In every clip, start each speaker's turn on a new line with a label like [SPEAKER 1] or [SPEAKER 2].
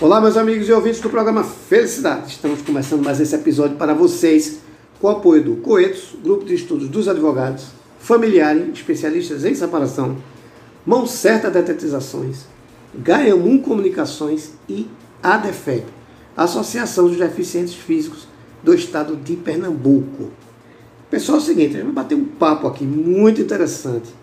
[SPEAKER 1] Olá, meus amigos e ouvintes do programa Felicidade. Estamos começando mais esse episódio para vocês com o apoio do Coetos, Grupo de Estudos dos Advogados, Familiares, especialistas em separação, Mão Certa Detetizações, Gaiamum Comunicações e ADEFEP, Associação dos Deficientes Físicos do Estado de Pernambuco. Pessoal, é o seguinte, a gente vai bater um papo aqui muito interessante.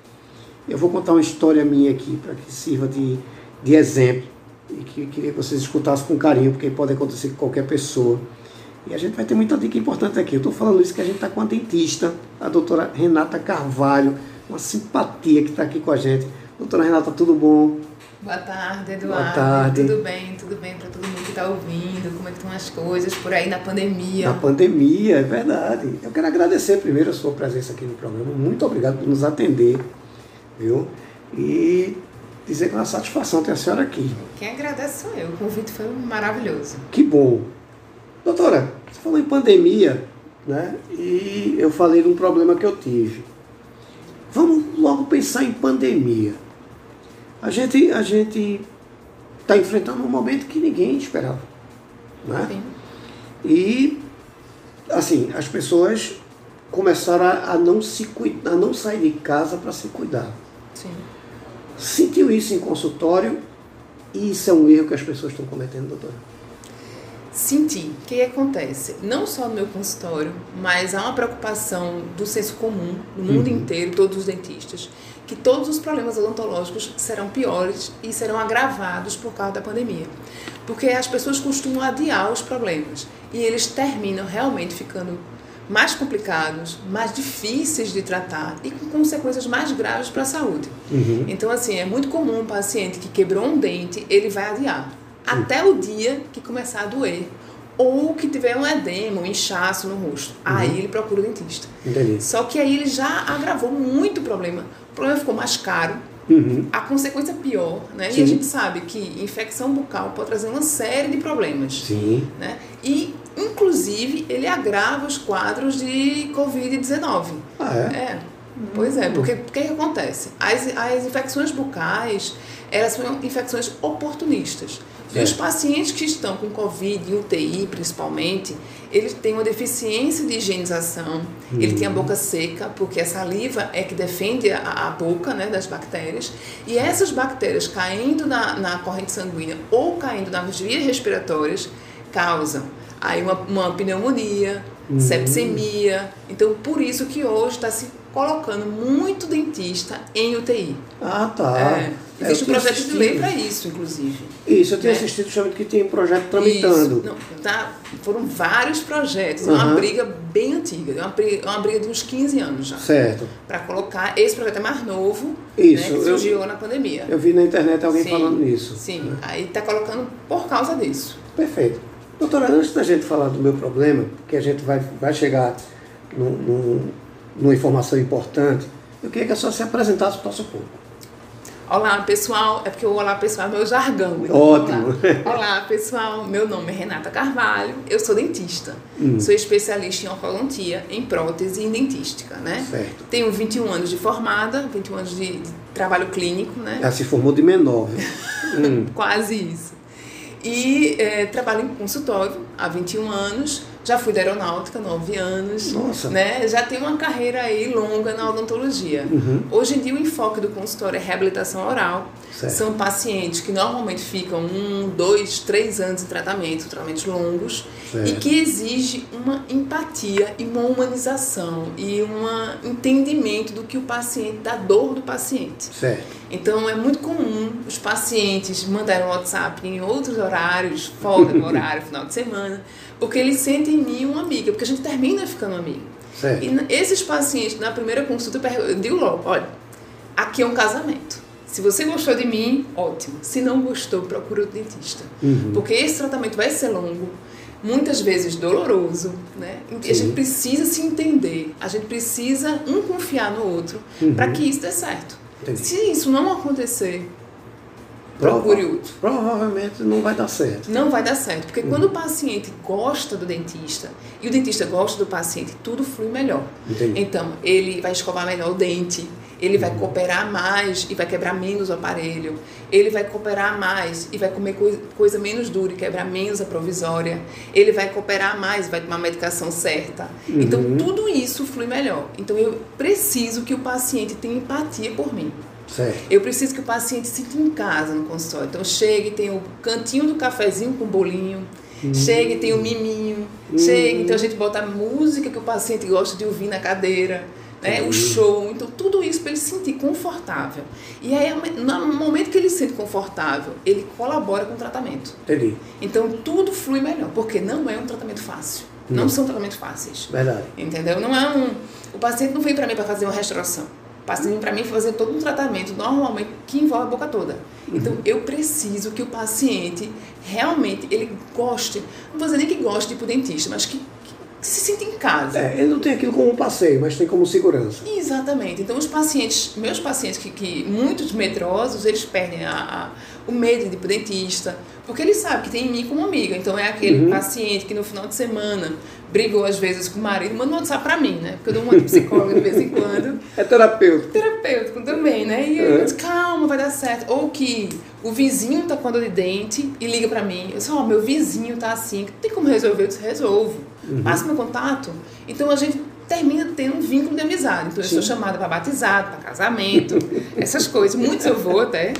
[SPEAKER 1] Eu vou contar uma história minha aqui para que sirva de, de exemplo e que queria que vocês escutassem com carinho, porque pode acontecer com qualquer pessoa. E a gente vai ter muita dica importante aqui. Eu estou falando isso que a gente está com a dentista, a doutora Renata Carvalho, uma simpatia que está aqui com a gente. Doutora Renata, tudo bom?
[SPEAKER 2] Boa tarde, Eduardo.
[SPEAKER 1] Boa tarde.
[SPEAKER 2] Tudo bem, tudo bem para todo mundo que está ouvindo, como é que estão as coisas por aí na pandemia.
[SPEAKER 1] Na pandemia, é verdade. Eu quero agradecer primeiro a sua presença aqui no programa. Muito obrigado por nos atender, viu? E dizer que é uma satisfação ter a senhora aqui.
[SPEAKER 2] Quem agradece sou eu. O convite foi maravilhoso.
[SPEAKER 1] Que bom. Doutora, você falou em pandemia, né? E eu falei de um problema que eu tive. Vamos logo pensar em pandemia. A gente a gente está enfrentando um momento que ninguém esperava, né?
[SPEAKER 2] Sim.
[SPEAKER 1] E assim as pessoas começaram a, não se cui- a não sair de casa para se cuidar.
[SPEAKER 2] Sim.
[SPEAKER 1] Sentiu isso em consultório e isso é um erro que as pessoas estão cometendo, doutora.
[SPEAKER 2] Senti. O que acontece? Não só no meu consultório, mas há uma preocupação do senso comum, no mundo
[SPEAKER 1] Uhum.
[SPEAKER 2] inteiro, todos os dentistas, que todos os problemas odontológicos serão piores e serão agravados por causa da pandemia. Porque as pessoas costumam adiar os problemas e eles terminam realmente ficando mais complicados, mais difíceis de tratar e com consequências mais graves para a saúde.
[SPEAKER 1] Uhum.
[SPEAKER 2] Então, assim, é muito comum um paciente que quebrou um dente, ele vai adiar até o dia que começar a doer ou que tiver um edema, um inchaço no rosto. Aí ele procura o dentista.
[SPEAKER 1] Entendi.
[SPEAKER 2] Só que aí ele já agravou muito o problema. O problema ficou mais caro,
[SPEAKER 1] Uhum.
[SPEAKER 2] a consequência é pior, né?
[SPEAKER 1] Sim.
[SPEAKER 2] E a gente sabe que infecção bucal pode trazer uma série de problemas,
[SPEAKER 1] Sim.
[SPEAKER 2] né? E, inclusive, ele agrava os quadros de Covid-19.
[SPEAKER 1] Ah, é?
[SPEAKER 2] É, pois é, porque o que, que acontece? As, as infecções bucais, elas são infecções oportunistas. E os
[SPEAKER 1] Certo.
[SPEAKER 2] pacientes que estão com Covid, UTI principalmente, eles têm uma deficiência de higienização, ele tem a boca seca, porque a saliva é que defende a, a boca né, das bactérias, e essas bactérias caindo na, na corrente sanguínea ou caindo nas vias respiratórias causam aí uma, uma pneumonia, sepsemia. Então, por isso que hoje está se colocando muito dentista em UTI.
[SPEAKER 1] Ah, tá.
[SPEAKER 2] É,
[SPEAKER 1] É,
[SPEAKER 2] existe
[SPEAKER 1] eu
[SPEAKER 2] um projeto de lei
[SPEAKER 1] assistido.
[SPEAKER 2] para isso, inclusive.
[SPEAKER 1] Isso, eu tinha
[SPEAKER 2] né?
[SPEAKER 1] assistido justamente que tinha um projeto tramitando.
[SPEAKER 2] Isso. Não, tá, foram vários projetos. É uma briga bem antiga. É uma briga, uma briga de uns 15 anos já.
[SPEAKER 1] Certo.
[SPEAKER 2] Para colocar. Esse projeto é mais novo,
[SPEAKER 1] Isso,
[SPEAKER 2] né, que
[SPEAKER 1] eu-
[SPEAKER 2] surgiu na pandemia.
[SPEAKER 1] Eu vi na internet alguém
[SPEAKER 2] Sim,
[SPEAKER 1] falando nisso.
[SPEAKER 2] Sim, aí está colocando por causa disso.
[SPEAKER 1] Perfeito. Doutora, antes da gente falar do meu problema, que a gente vai, vai chegar num, num- numa informação importante, eu queria que a senhora se apresentasse para o nosso público.
[SPEAKER 2] Olá, pessoal. É porque o olá, pessoal, é meu jargão.
[SPEAKER 1] Ótimo.
[SPEAKER 2] Olá. Pessoal. Meu nome é Renata Carvalho. Eu sou dentista.
[SPEAKER 1] Hum.
[SPEAKER 2] Sou especialista em ortodontia, em prótese e em dentística, né?
[SPEAKER 1] Certo.
[SPEAKER 2] Tenho 21 anos de formada, 21 anos de, de trabalho clínico, né?
[SPEAKER 1] Ela se formou de menor? Hum.
[SPEAKER 2] Quase isso. E eh, trabalho em consultório há 21 anos. Já fui da aeronáutica, 9 anos.
[SPEAKER 1] Nossa.
[SPEAKER 2] Né? Já tenho uma carreira aí longa na odontologia.
[SPEAKER 1] Uhum.
[SPEAKER 2] Hoje em dia o enfoque do consultório é reabilitação oral.
[SPEAKER 1] Certo.
[SPEAKER 2] São pacientes que normalmente ficam um, dois, três anos em tratamento, tratamentos longos,
[SPEAKER 1] Certo.
[SPEAKER 2] e que exige uma empatia e uma humanização e um entendimento do que o paciente, da dor do paciente.
[SPEAKER 1] Certo.
[SPEAKER 2] Então é muito comum os pacientes mandarem um WhatsApp em outros horários, fora do horário, final de semana, porque eles sentem em mim uma amiga, porque a gente termina ficando amigo.
[SPEAKER 1] Certo.
[SPEAKER 2] E esses pacientes, na primeira consulta, eu digo logo: olha, aqui é um casamento. Se você gostou de mim, ótimo. Se não gostou, procura o dentista.
[SPEAKER 1] Uhum.
[SPEAKER 2] Porque esse tratamento vai ser longo, muitas vezes doloroso, né? E
[SPEAKER 1] Sim.
[SPEAKER 2] a gente precisa se entender, a gente precisa um confiar no outro
[SPEAKER 1] Uhum.
[SPEAKER 2] para que isso dê certo.
[SPEAKER 1] Entendi.
[SPEAKER 2] Se isso não acontecer, procure outro.
[SPEAKER 1] Provavelmente não vai dar certo.
[SPEAKER 2] Não vai dar certo, porque
[SPEAKER 1] Uhum.
[SPEAKER 2] quando o paciente gosta do dentista e o dentista gosta do paciente, tudo flui melhor.
[SPEAKER 1] Entendi.
[SPEAKER 2] Então, ele vai escovar melhor o dente, Ele vai cooperar mais e vai quebrar menos o aparelho. Ele vai cooperar mais e vai comer coisa, coisa menos dura e quebrar menos a provisória. Ele vai cooperar mais, vai tomar a medicação certa.
[SPEAKER 1] Uhum.
[SPEAKER 2] Então, tudo isso flui melhor. Então, eu preciso que o paciente tenha empatia por mim.
[SPEAKER 1] Certo.
[SPEAKER 2] Eu preciso que o paciente se sinta em casa no consultório. Então, chegue, tem o cantinho do cafezinho com bolinho. Chega e tem o miminho. Chega, então a gente bota a música que o paciente gosta de ouvir na cadeira. Né? O show, então tudo isso para ele se sentir confortável. E aí, no momento que ele se sente confortável, ele colabora com o tratamento.
[SPEAKER 1] Entendi.
[SPEAKER 2] Então tudo flui melhor, porque não é um tratamento fácil. Não,
[SPEAKER 1] Não.
[SPEAKER 2] são tratamentos fáceis.
[SPEAKER 1] Verdade.
[SPEAKER 2] Entendeu? Não é um. O paciente não vem para mim para fazer uma restauração. Paciente para mim fazer todo um tratamento, normalmente, que envolve a boca toda. Então, eu preciso que o paciente realmente ele goste, não vou dizer nem que goste de ir pro dentista, mas que se sinta em casa.
[SPEAKER 1] É, ele não tem aquilo como um passeio, mas tem como segurança.
[SPEAKER 2] Exatamente. Então, os pacientes, meus pacientes, que, que muitos medrosos, eles perdem a, a- o medo de ir pro dentista, porque eles sabem que tem em mim como amiga. Então, é aquele
[SPEAKER 1] Uhum.
[SPEAKER 2] paciente que no final de semana brigou às vezes com o marido, manda um WhatsApp pra mim, né? Porque eu dou uma psicóloga de vez em quando.
[SPEAKER 1] É terapeuta.
[SPEAKER 2] Terapêutico também, né? E eu disse, calma, vai dar certo. Ou que o vizinho tá com a dor de dente e liga pra mim. Eu disse, ó, meu vizinho tá assim, tem como resolver? Eu disse, resolvo. Passa meu contato. Então a gente termina tendo um vínculo de amizade. Então eu sou chamada para batizado, para casamento, essas coisas. Muitos eu vou até.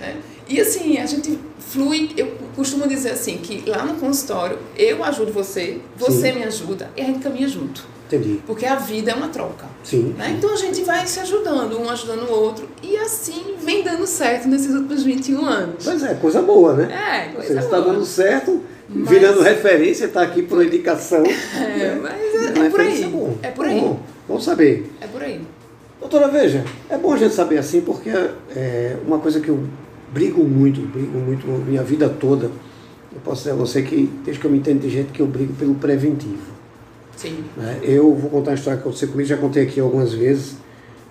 [SPEAKER 2] né? E assim, a gente flui, eu costumo dizer assim, que lá no consultório eu ajudo você, você
[SPEAKER 1] Sim.
[SPEAKER 2] me ajuda e a gente caminha junto.
[SPEAKER 1] Entendi.
[SPEAKER 2] Porque a vida é uma troca.
[SPEAKER 1] Sim.
[SPEAKER 2] Né? Então a gente vai se ajudando, um ajudando o outro. E assim vem dando certo nesses últimos 21 anos.
[SPEAKER 1] Pois é, coisa boa, né?
[SPEAKER 2] É, coisa
[SPEAKER 1] seja, está dando certo,
[SPEAKER 2] Mas-
[SPEAKER 1] virando referência, está aqui por indicação.
[SPEAKER 2] É, mas é, é por aí.
[SPEAKER 1] bom.
[SPEAKER 2] É por aí.
[SPEAKER 1] Bom, bom saber.
[SPEAKER 2] É por aí.
[SPEAKER 1] Doutora, veja, é bom a gente saber assim, porque é uma coisa que eu brigo muito, brigo muito minha vida toda. Eu posso dizer a você que, desde que eu me entendo de gente, que eu brigo pelo preventivo.
[SPEAKER 2] Sim.
[SPEAKER 1] né? Eu vou contar uma história que aconteceu comigo, já contei aqui algumas vezes,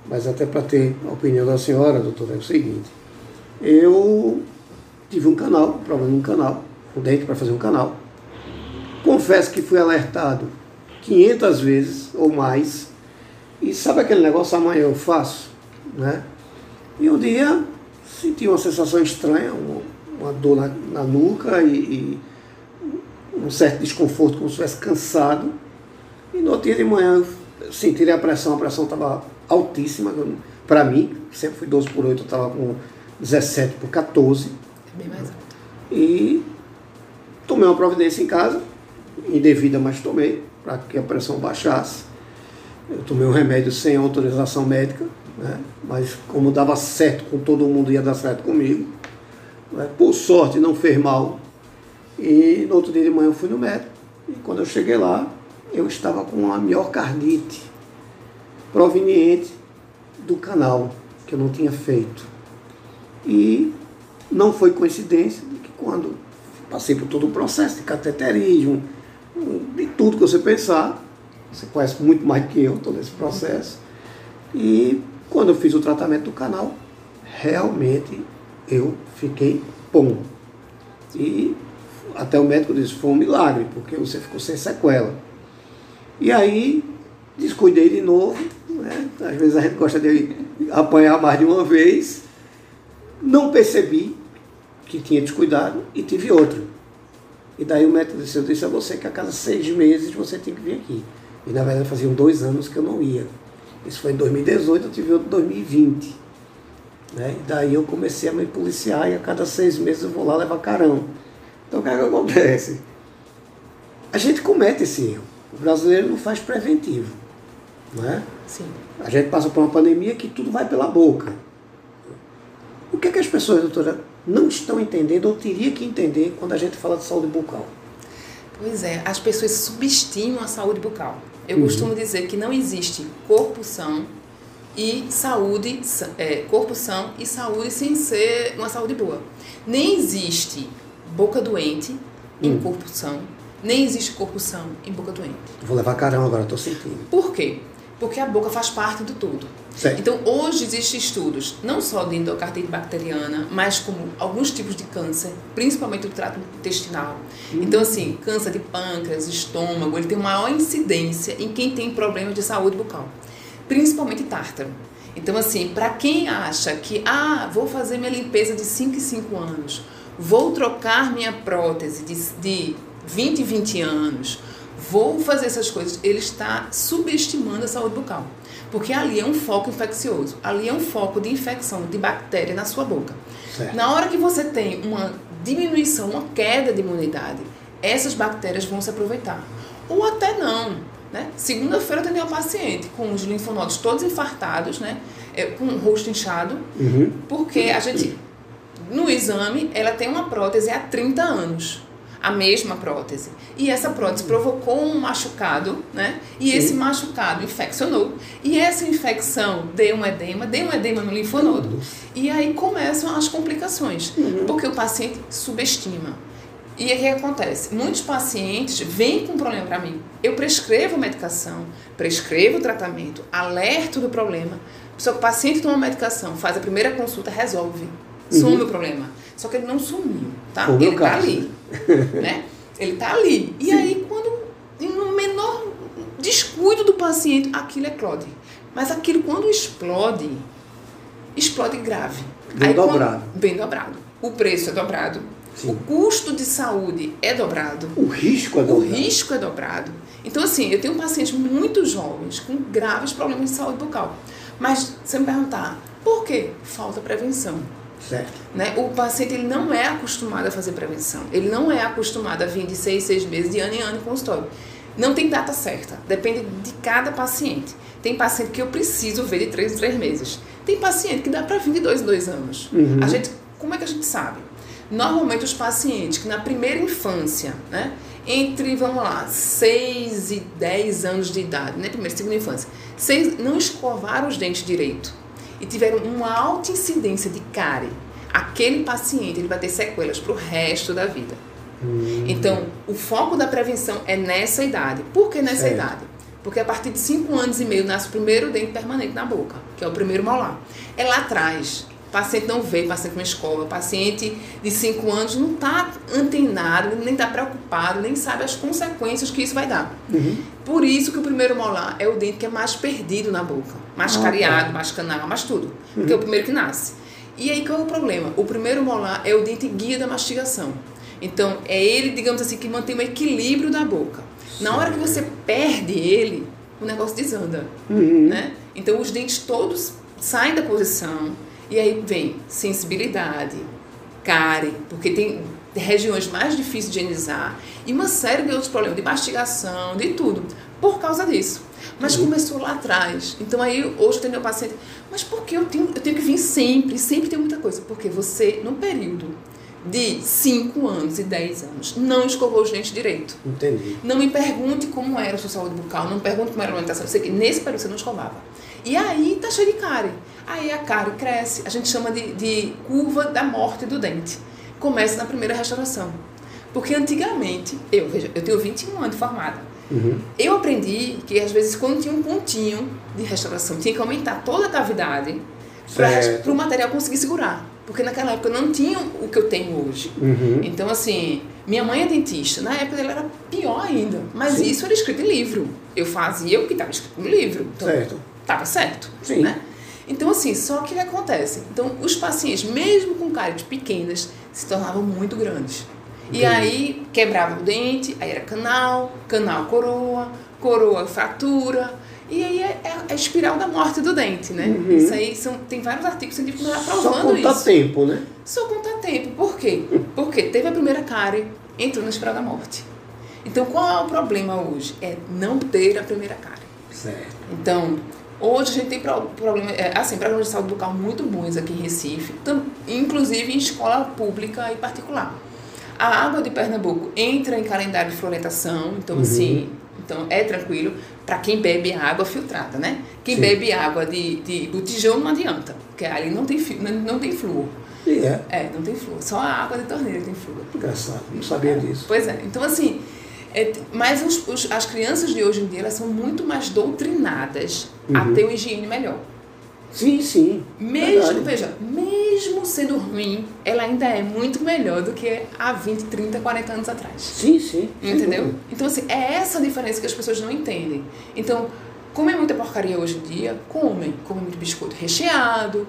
[SPEAKER 1] mas até para ter a opinião da senhora, doutora, é o seguinte. Eu tive um canal, um problema no canal, o dente para fazer um canal. Confesso que fui alertado 500 vezes ou mais. E sabe aquele negócio, amanhã eu faço? Né? E um dia senti uma sensação estranha, uma, dor na, na nuca e, e um certo desconforto, como se estivesse cansado. E no outro dia de manhã eu senti a pressão, a pressão estava altíssima para mim, sempre fui 12 por 8, eu estava com 17 por 14.
[SPEAKER 2] É bem mais alto.
[SPEAKER 1] E tomei uma providência em casa, indevida, mas tomei, para que a pressão baixasse. Eu tomei um remédio sem autorização médica, né? mas como dava certo com todo mundo, ia dar certo comigo. né? Por sorte, não fez mal. E no outro dia de manhã eu fui no médico. E quando eu cheguei lá, eu estava com uma miocardite proveniente do canal, que eu não tinha feito. E não foi coincidência que quando passei por todo o processo de cateterismo, de tudo que você pensar, você conhece muito mais que eu todo esse processo. E quando eu fiz o tratamento do canal, realmente eu fiquei bom. E até o médico disse, foi um milagre, porque você ficou sem sequela. E aí descuidei de novo, né? às vezes a gente gosta de apanhar mais de uma vez, não percebi que tinha descuidado e tive outro. E daí o médico disse, eu disse a você que a cada seis meses você tem que vir aqui. E na verdade faziam dois anos que eu não ia. Isso foi em 2018, eu tive outro em 2020. Né? E daí eu comecei a me policiar e a cada seis meses eu vou lá levar carão. Então o que, é que acontece? A gente comete esse erro. O brasileiro não faz preventivo. Não é?
[SPEAKER 2] Sim.
[SPEAKER 1] A gente passa por uma pandemia que tudo vai pela boca. O que, é que as pessoas, doutora, não estão entendendo ou teria que entender quando a gente fala de saúde bucal?
[SPEAKER 2] Pois é, as pessoas subestimam a saúde bucal. Eu
[SPEAKER 1] Uhum.
[SPEAKER 2] costumo dizer que não existe corpo são e saúde, é, corpo são e saúde sem ser uma saúde boa. Nem existe boca doente em
[SPEAKER 1] Hum.
[SPEAKER 2] corpo são, nem existe corpo são em boca doente.
[SPEAKER 1] Vou levar carão agora, estou sentindo.
[SPEAKER 2] Por quê? Porque a boca faz parte do todo.
[SPEAKER 1] Certo.
[SPEAKER 2] Então, hoje existem estudos, não só de endocardite bacteriana, mas como alguns tipos de câncer, principalmente o trato intestinal. Então, assim, câncer de pâncreas, estômago, ele tem maior incidência em quem tem problemas de saúde bucal, principalmente tártaro. Então, assim, para quem acha que, ah, vou fazer minha limpeza de 5 em 5 anos, vou trocar minha prótese de, de 20 em 20 anos, vou fazer essas coisas, ele está subestimando a saúde bucal. Porque ali é um foco infeccioso, ali é um foco de infecção de bactéria na sua boca. Certo. Na hora que você tem uma diminuição, uma queda de imunidade, essas bactérias vão se aproveitar. Ou até não. Né? Segunda-feira eu tenho uma paciente com os linfonodos todos infartados, né? É, com o rosto inchado, uhum. porque a gente, no exame, ela tem uma prótese há 30 anos a mesma prótese. E essa prótese provocou um machucado, né? E Sim. esse machucado infeccionou. E essa infecção deu um edema, deu um edema no linfonodo. E aí começam as complicações, uhum. porque o paciente subestima. E aí o que acontece? Muitos pacientes vêm com um problema para mim. Eu prescrevo medicação, prescrevo tratamento, alerto do problema. Só que o paciente toma medicação, faz a primeira consulta, resolve. Some uhum. o problema. Só que ele não sumiu, tá? ele está ali, né? Ele está ali. E Sim. aí, quando, no menor descuido do paciente, aquilo eclode. Mas aquilo, quando explode, explode grave.
[SPEAKER 1] Bem aí, dobrado.
[SPEAKER 2] Quando, bem dobrado. O preço é dobrado. Sim. O custo de saúde é dobrado.
[SPEAKER 1] O risco é dobrado.
[SPEAKER 2] O risco é dobrado. Então, assim, eu tenho pacientes muito jovens com graves problemas de saúde bucal. Mas, se me perguntar, por quê? Falta prevenção.
[SPEAKER 1] Certo.
[SPEAKER 2] Né? O paciente ele não é acostumado a fazer prevenção. Ele não é acostumado a vir de seis, seis meses, de ano em ano em consultório. Não tem data certa. Depende de cada paciente. Tem paciente que eu preciso ver de três em três meses. Tem paciente que dá para vir de dois em dois anos. Uhum. A gente, como é que a gente sabe? Normalmente os pacientes que na primeira infância, né, entre, vamos lá, 6 e 10 anos de idade, né, primeira e segunda infância, seis, não escovaram os dentes direito e tiveram uma alta incidência de cárie, aquele paciente ele vai ter sequelas para o resto da vida. Hum. Então, o foco da prevenção é nessa idade. Por que nessa certo. idade? Porque a partir de 5 anos e meio nasce o primeiro dente permanente na boca, que é o primeiro molar. É lá atrás. O paciente não vê, paciente não escova, paciente de 5 anos não está antenado, nem está preocupado, nem sabe as consequências que isso vai dar. Uhum. Por isso que o primeiro molar é o dente que é mais perdido na boca. Mais cariado, mais canal, mais tudo. Uhum. Porque é o primeiro que nasce. E aí qual é o problema? O primeiro molar é o dente guia da mastigação. Então, é ele, digamos assim, que mantém o equilíbrio da boca. Na hora que você perde ele, o negócio desanda. Uhum. Né? Então, os dentes todos saem da posição e aí vem sensibilidade, cárie, porque tem regiões mais difíceis de higienizar e uma série de outros problemas de mastigação, de tudo, por causa disso. Mas começou lá atrás. Então aí hoje eu tenho meu paciente, mas por que eu tenho, eu tenho que vir sempre? Sempre tem muita coisa. Porque você, no período de 5 anos e 10 anos, não escovou os dentes direito.
[SPEAKER 1] Entendi.
[SPEAKER 2] Não me pergunte como era a sua saúde bucal, não me pergunte como era a alimentação. Sei que nesse período você não escovava. E aí tá cheio de cárie. Aí a cárie cresce, a gente chama de, de curva da morte do dente. Começa na primeira restauração. Porque antigamente, eu, veja, eu tenho 21 anos de formada. Uhum. Eu aprendi que às vezes quando tinha um pontinho de restauração, tinha que aumentar toda a cavidade para o material conseguir segurar. Porque naquela época eu não tinha o que eu tenho hoje. Uhum. Então, assim, minha mãe é dentista. Na época ela era pior ainda. Mas Sim. isso era escrito em livro. Eu fazia o que estava escrito no livro. Então,
[SPEAKER 1] certo.
[SPEAKER 2] Estava certo.
[SPEAKER 1] Sim.
[SPEAKER 2] Né? Então, assim, só que o que acontece? Então, os pacientes, mesmo com cáries pequenas, se tornavam muito grandes. E aí, quebrava o dente, aí era canal, canal coroa, coroa fratura, e aí é, é a espiral da morte do dente, né? Uhum. Isso aí são, tem vários artigos científicos aprovando
[SPEAKER 1] Só conta
[SPEAKER 2] isso.
[SPEAKER 1] tempo, né?
[SPEAKER 2] Só conta tempo. Por quê? Porque teve a primeira cárie, entrou na espiral da morte. Então, qual é o problema hoje? É não ter a primeira cárie.
[SPEAKER 1] Certo.
[SPEAKER 2] Então, Hoje a gente tem problema, é, assim, programas de saúde bucal muito bons aqui em Recife, inclusive em escola pública e particular. A água de Pernambuco entra em calendário de fluoretação, então uhum. assim, então é tranquilo para quem bebe água filtrada, né? Quem Sim. bebe água de, de botijão não adianta, porque ali não tem, não, não tem flúor.
[SPEAKER 1] É.
[SPEAKER 2] é, não tem flúor. Só a água de torneira tem flúor.
[SPEAKER 1] Engraçado, não sabia disso.
[SPEAKER 2] Pois é, então assim, é, mas os, os, as crianças de hoje em dia elas são muito mais doutrinadas uhum. a ter uma higiene melhor.
[SPEAKER 1] Sim, sim.
[SPEAKER 2] Mesmo, veja, mesmo sendo ruim, ela ainda é muito melhor do que há 20, 30, 40 anos atrás.
[SPEAKER 1] Sim, sim.
[SPEAKER 2] Entendeu? Então, assim, é essa a diferença que as pessoas não entendem. Então, Comem muita porcaria hoje em dia? Comem. Comem muito biscoito recheado,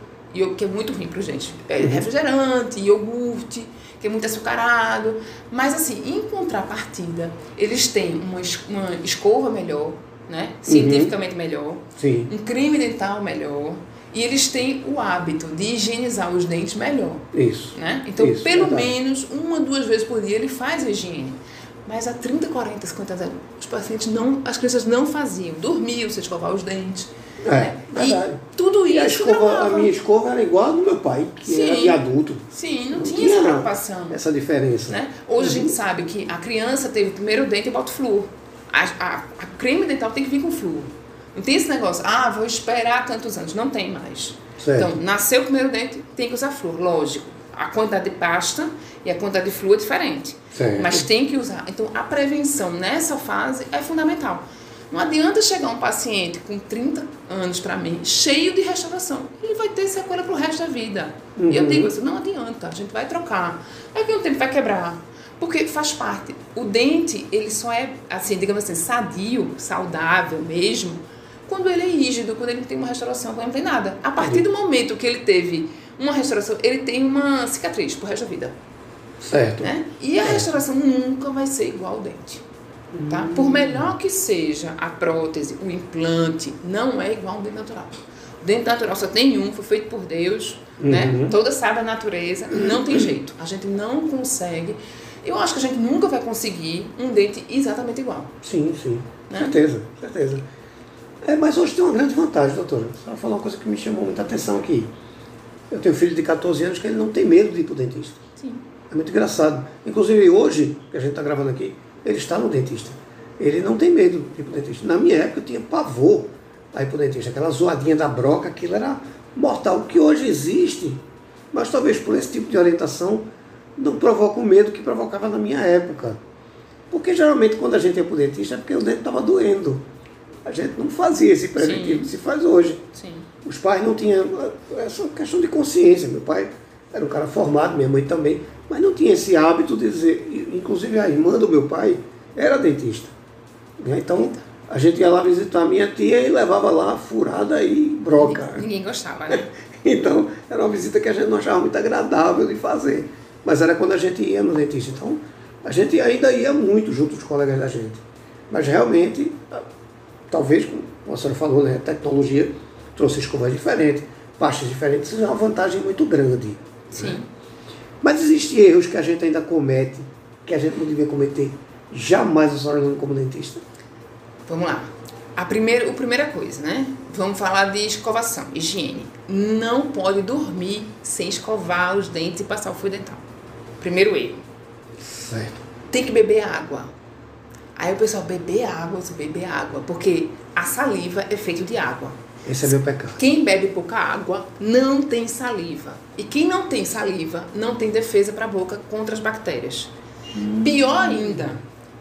[SPEAKER 2] que é muito ruim pra gente. É
[SPEAKER 1] Uhum.
[SPEAKER 2] refrigerante, iogurte, que é muito açucarado. Mas, assim, em contrapartida, eles têm uma, uma escova melhor, né? Cientificamente melhor,
[SPEAKER 1] Sim.
[SPEAKER 2] um creme dental melhor. E eles têm o hábito de higienizar os dentes melhor.
[SPEAKER 1] Isso.
[SPEAKER 2] Né? Então,
[SPEAKER 1] Isso,
[SPEAKER 2] pelo
[SPEAKER 1] verdade.
[SPEAKER 2] menos uma, duas vezes por dia ele faz a higiene. Mas há 30, 40, 50 anos, os pacientes não, as crianças não faziam. Dormiam sem escovar os dentes.
[SPEAKER 1] É,
[SPEAKER 2] né?
[SPEAKER 1] verdade.
[SPEAKER 2] E tudo
[SPEAKER 1] E a,
[SPEAKER 2] isso
[SPEAKER 1] escova, a minha escova era igual a do meu pai, que era
[SPEAKER 2] Sim.
[SPEAKER 1] de adulto.
[SPEAKER 2] Sim, não,
[SPEAKER 1] Não
[SPEAKER 2] tinha,
[SPEAKER 1] tinha,
[SPEAKER 2] essa
[SPEAKER 1] não.
[SPEAKER 2] preocupação.
[SPEAKER 1] Essa diferença.
[SPEAKER 2] Né? Hoje a gente sabe que a criança teve o primeiro dente e bota flúor. A, a, a creme dental tem que vir com flúor. Não tem esse negócio, ah, vou esperar tantos anos. Não tem mais.
[SPEAKER 1] Certo.
[SPEAKER 2] Então, nasceu o primeiro dente, tem que usar flúor, lógico. A quantidade de pasta e a quantidade de flúor é diferente.
[SPEAKER 1] Certo.
[SPEAKER 2] Mas tem que usar. Então, a prevenção nessa fase é fundamental. Não adianta chegar um paciente com 30 anos para mim, cheio de restauração. Ele vai ter sequela pro resto da vida. E eu
[SPEAKER 1] Uhum.
[SPEAKER 2] digo assim, não adianta, a gente vai trocar. Daqui a um tempo vai quebrar. Porque faz parte. O dente, ele só é, assim, digamos assim, sadio, saudável mesmo, quando ele é rígido, quando ele tem uma restauração, quando ele não tem nada. A partir do momento que ele teve uma restauração, ele tem uma cicatriz pro resto da vida.
[SPEAKER 1] Certo.
[SPEAKER 2] Né? E a restauração nunca vai ser igual ao dente. Tá? Por melhor que seja a prótese, o implante, não é igual ao dente natural. O dente natural só tem um, foi feito por Deus, né?
[SPEAKER 1] Uhum.
[SPEAKER 2] toda sabe a natureza, não tem jeito. A gente não consegue. Eu acho que a gente nunca vai conseguir um dente exatamente igual.
[SPEAKER 1] Sim, sim.
[SPEAKER 2] Né?
[SPEAKER 1] Certeza, certeza. É, mas hoje tem uma grande vantagem, doutora. Só falar uma coisa que me chamou muita atenção aqui. Eu tenho um filho de 14 anos que ele não tem medo de ir para o dentista.
[SPEAKER 2] Sim.
[SPEAKER 1] É muito engraçado. Inclusive hoje, que a gente está gravando aqui, ele está no dentista. Ele não tem medo de ir para o dentista. Na minha época eu tinha pavor a ir para o dentista. Aquela zoadinha da broca, aquilo era mortal. O que hoje existe, mas talvez por esse tipo de orientação, não provoca o medo que provocava na minha época. Porque geralmente quando a gente ia para o dentista é porque o dente estava doendo. A gente não fazia esse preventivo que se faz hoje.
[SPEAKER 2] Sim.
[SPEAKER 1] Os pais não tinham essa questão de consciência. Meu pai era um cara formado, minha mãe também, mas não tinha esse hábito de dizer. Inclusive a irmã do meu pai era dentista. né? Então a gente ia lá visitar a minha tia e levava lá furada e broca.
[SPEAKER 2] Ninguém gostava, né?
[SPEAKER 1] Então era uma visita que a gente não achava muito agradável de fazer. Mas era quando a gente ia no dentista. Então a gente ainda ia muito junto dos colegas da gente. Mas realmente, talvez, como a senhora falou, né, a tecnologia trouxe escovas diferentes, pastas diferentes, isso é uma vantagem muito grande.
[SPEAKER 2] Sim.
[SPEAKER 1] Mas existem erros que a gente ainda comete, que a gente não devia cometer, jamais a senhora como dentista.
[SPEAKER 2] Vamos lá. A primeira, a primeira coisa, né? Vamos falar de escovação, higiene. Não pode dormir sem escovar os dentes e passar o fio dental. Primeiro erro.
[SPEAKER 1] Certo.
[SPEAKER 2] Tem que beber água. Aí o pessoal, beber água, você beber água, porque a saliva é feita de água.
[SPEAKER 1] Esse é meu pecado.
[SPEAKER 2] Quem bebe pouca água não tem saliva. E quem não tem saliva não tem defesa para a boca contra as bactérias. Pior ainda,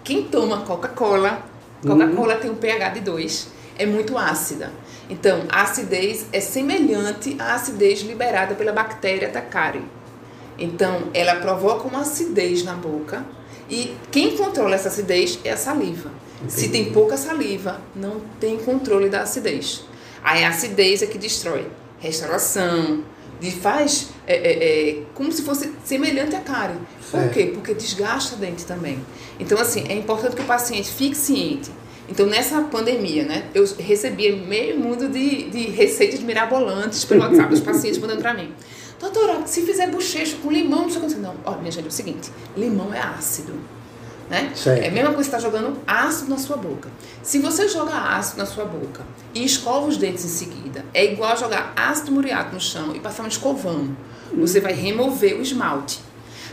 [SPEAKER 2] quem toma Coca-Cola, Coca-Cola tem um pH de 2, é muito ácida. Então, a acidez é semelhante à acidez liberada pela bactéria Tacari. Então, ela provoca uma acidez na boca e quem controla essa acidez é a saliva. Se
[SPEAKER 1] Entendi.
[SPEAKER 2] tem pouca saliva, não tem controle da acidez. Aí a acidez é que destrói restauração, de faz é, é, é, como se fosse semelhante à cárie. Por
[SPEAKER 1] Certo.
[SPEAKER 2] quê? Porque desgasta o dente também. Então, assim, é importante que o paciente fique ciente. Então, nessa pandemia, né, eu recebia meio mundo de, de receitas mirabolantes pelo WhatsApp, os pacientes mandando pra mim. Doutora, se fizer bochecho com limão, não sei o que. Não, olha, minha gente, é o seguinte: limão é ácido. Né?
[SPEAKER 1] Certo.
[SPEAKER 2] É a mesma coisa que você está jogando ácido na sua boca. Se você joga ácido na sua boca e escova os dentes em seguida, é igual a jogar ácido muriato no chão e passar um escovão. Você vai remover o esmalte.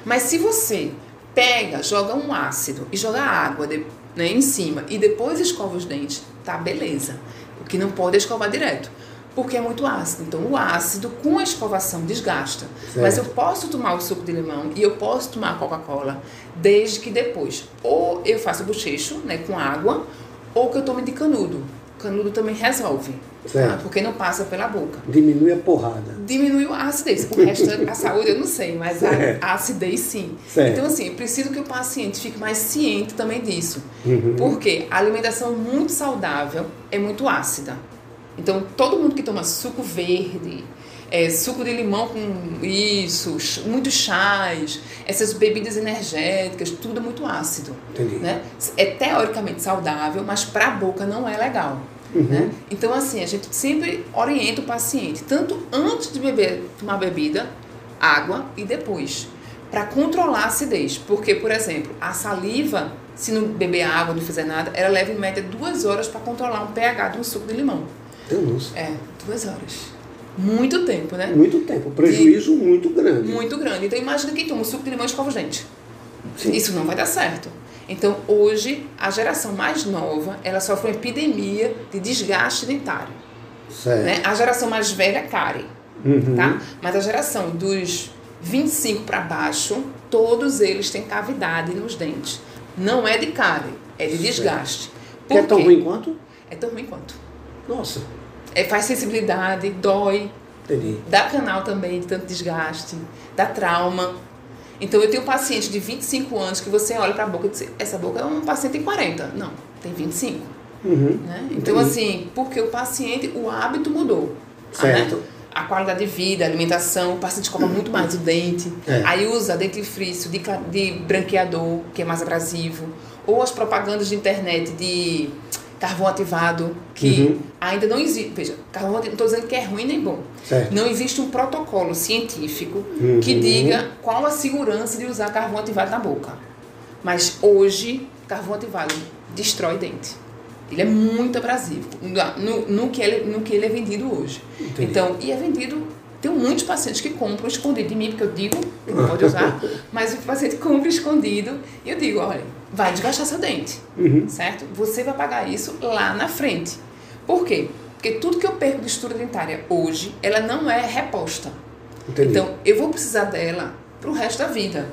[SPEAKER 2] Mas se você pega, joga um ácido e joga água de- né, em cima e depois escova os dentes, tá beleza. O que não pode é escovar direto. Porque é muito ácido. Então, o ácido com a escovação desgasta. Mas eu
[SPEAKER 1] Certo.
[SPEAKER 2] posso tomar o suco de limão e eu posso tomar a Coca-Cola desde que depois ou eu faço bochecho, né, com água, ou que eu tome de canudo. canudo também resolve.
[SPEAKER 1] Certo.
[SPEAKER 2] Porque não passa pela boca.
[SPEAKER 1] Diminui a porrada.
[SPEAKER 2] Diminui a acidez. O resto, a saúde eu não sei, mas a,
[SPEAKER 1] Certo.
[SPEAKER 2] a acidez sim.
[SPEAKER 1] Certo.
[SPEAKER 2] Então, assim, preciso que o paciente fique mais ciente também disso.
[SPEAKER 1] Uhum.
[SPEAKER 2] Porque a alimentação muito saudável é muito ácida. Então, todo mundo que toma suco verde, é, suco de limão com isso, muitos chás, essas bebidas energéticas, tudo é muito ácido.
[SPEAKER 1] Entendi.
[SPEAKER 2] Né? É teoricamente saudável, mas para a boca não é legal. Né? Então, assim, a gente sempre orienta o paciente, tanto antes de beber, tomar bebida, água e depois, para controlar a acidez. Porque, por exemplo, a saliva, se não beber água, não fizer nada, ela leva em média duas horas para controlar um pH de um suco de limão.
[SPEAKER 1] Nossa.
[SPEAKER 2] É, duas horas. Muito tempo, né?
[SPEAKER 1] Muito tempo. Prejuízo muito grande.
[SPEAKER 2] Muito grande. Então, imagina quem toma suco de limão e escova os dentes.
[SPEAKER 1] Sim.
[SPEAKER 2] Isso não vai dar certo. Então, hoje, a geração mais nova, ela sofre uma epidemia de desgaste dentário.
[SPEAKER 1] Certo.
[SPEAKER 2] Né? A geração mais velha, cárie,
[SPEAKER 1] Uhum.
[SPEAKER 2] tá? Mas a geração dos 25 para baixo, todos eles têm cavidade nos dentes. Não é de cárie, é de
[SPEAKER 1] Certo.
[SPEAKER 2] desgaste.
[SPEAKER 1] É
[SPEAKER 2] Por
[SPEAKER 1] tão
[SPEAKER 2] quê?
[SPEAKER 1] ruim quanto?
[SPEAKER 2] É tão ruim quanto.
[SPEAKER 1] Nossa.
[SPEAKER 2] É, faz sensibilidade, dói,
[SPEAKER 1] Entendi.
[SPEAKER 2] dá canal também de tanto desgaste, dá trauma. Então eu tenho um paciente de 25 anos que você olha para a boca e diz, essa boca é um paciente de 40. Não, tem 25.
[SPEAKER 1] Uhum.
[SPEAKER 2] Né? Então
[SPEAKER 1] Entendi.
[SPEAKER 2] assim, porque o paciente, o hábito mudou.
[SPEAKER 1] Certo.
[SPEAKER 2] Né? A qualidade de vida, a alimentação, o paciente escova muito mais o dente.
[SPEAKER 1] É.
[SPEAKER 2] Aí usa dentifrício de, de branqueador, que é mais abrasivo. Ou as propagandas de internet de carvão ativado, que
[SPEAKER 1] Uhum.
[SPEAKER 2] ainda não existe. Veja, carvão ativado, não estou dizendo que é ruim nem bom.
[SPEAKER 1] Certo.
[SPEAKER 2] Não existe um protocolo científico
[SPEAKER 1] Uhum.
[SPEAKER 2] que diga qual a segurança de usar carvão ativado na boca. Mas hoje, carvão ativado destrói dente. Ele é muito abrasivo no, no que, ele, no que ele é vendido hoje.
[SPEAKER 1] Entendi.
[SPEAKER 2] Então, e é vendido. Tem muitos pacientes que compram escondido de mim, porque eu digo que não pode usar, mas o paciente compra escondido e eu digo: olha, vai desgastar seu dente,
[SPEAKER 1] Uhum.
[SPEAKER 2] certo? Você vai pagar isso lá na frente. Por quê? Porque tudo que eu perco de estrutura dentária hoje, ela não é reposta.
[SPEAKER 1] Entendi.
[SPEAKER 2] Então, eu vou precisar dela pro resto da vida.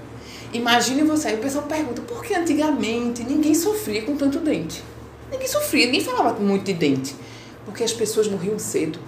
[SPEAKER 2] Imagine você, aí o pessoal pergunta, por que antigamente ninguém sofria com tanto dente? Ninguém sofria, ninguém falava muito de dente. Porque as pessoas morriam cedo.